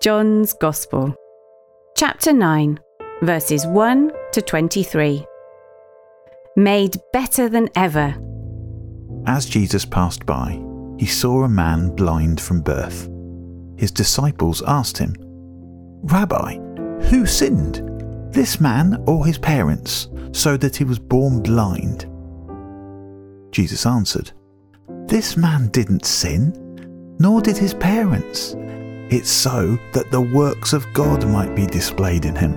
John's Gospel, chapter 9, verses 1 to 23. Made better than ever. As Jesus passed by, he saw a man blind from birth. His disciples asked him, Rabbi, who sinned, this man or his parents, so that he was born blind? Jesus answered, This man didn't sin, nor did his parents. It's so that the works of God might be displayed in him.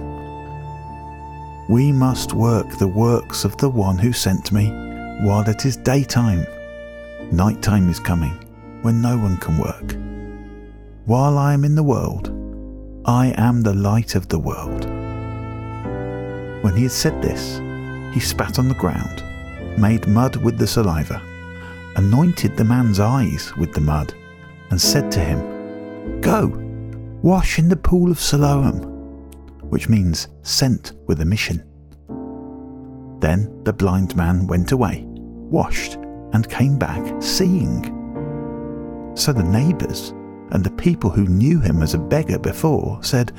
We must work the works of the one who sent me while it is daytime. Nighttime is coming when no one can work. While I am in the world, I am the light of the world. When he had said this, he spat on the ground, made mud with the saliva, anointed the man's eyes with the mud, and said to him, Go, wash in the pool of Siloam, which means sent with a mission. Then the blind man went away, washed, and came back seeing. So the neighbours and the people who knew him as a beggar before said,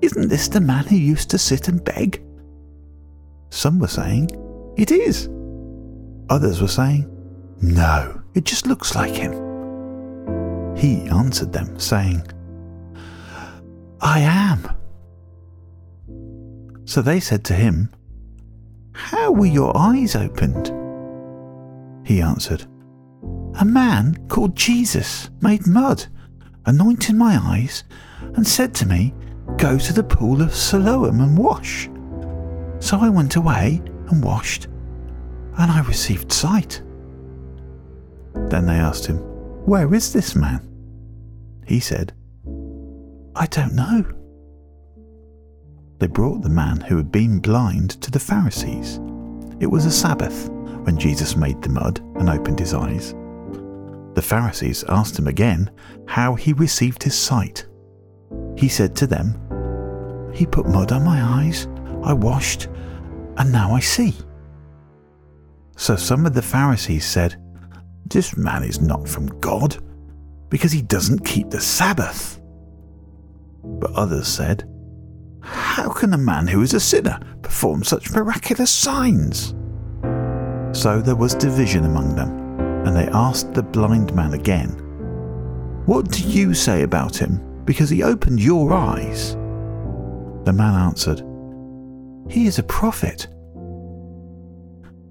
Isn't this the man who used to sit and beg? Some were saying, It is. Others were saying, No, it just looks like him. He answered them, saying, I am. So they said to him, How were your eyes opened? He answered, A man called Jesus made mud anointed my eyes, and said to me, Go to the pool of Siloam and wash. So I went away and washed, and I received sight. Then they asked him, Where is this man? He said, I don't know. They brought the man who had been blind to the Pharisees. It was a Sabbath when Jesus made the mud and opened his eyes. The Pharisees asked him again how he received his sight. He said to them, He put mud on my eyes, I washed, and now I see. So some of the Pharisees said, This man is not from God, because he doesn't keep the Sabbath. But others said, How can a man who is a sinner perform such miraculous signs? So there was division among them and they asked the blind man again, What do you say about him? Because he opened your eyes. The man answered, He is a prophet.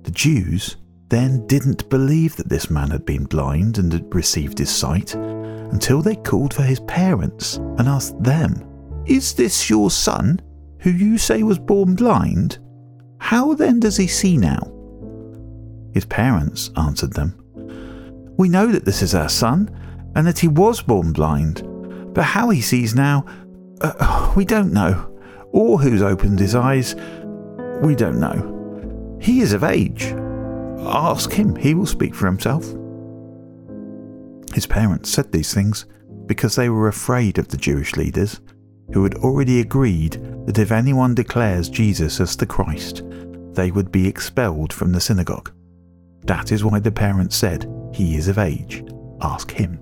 The Jews then didn't believe that this man had been blind and had received his sight until they called for his parents and asked them, Is this your son, who you say was born blind? How then does he see now? His parents answered them, we know that this is our son, and that he was born blind. But how he sees now, uh, we don't know. Or who's opened his eyes, we don't know. He is of age. Ask him, he will speak for himself. His parents said these things because they were afraid of the Jewish leaders, who had already agreed that if anyone declares Jesus as the Christ, they would be expelled from the synagogue. That is why the parents said, He is of age. Ask him.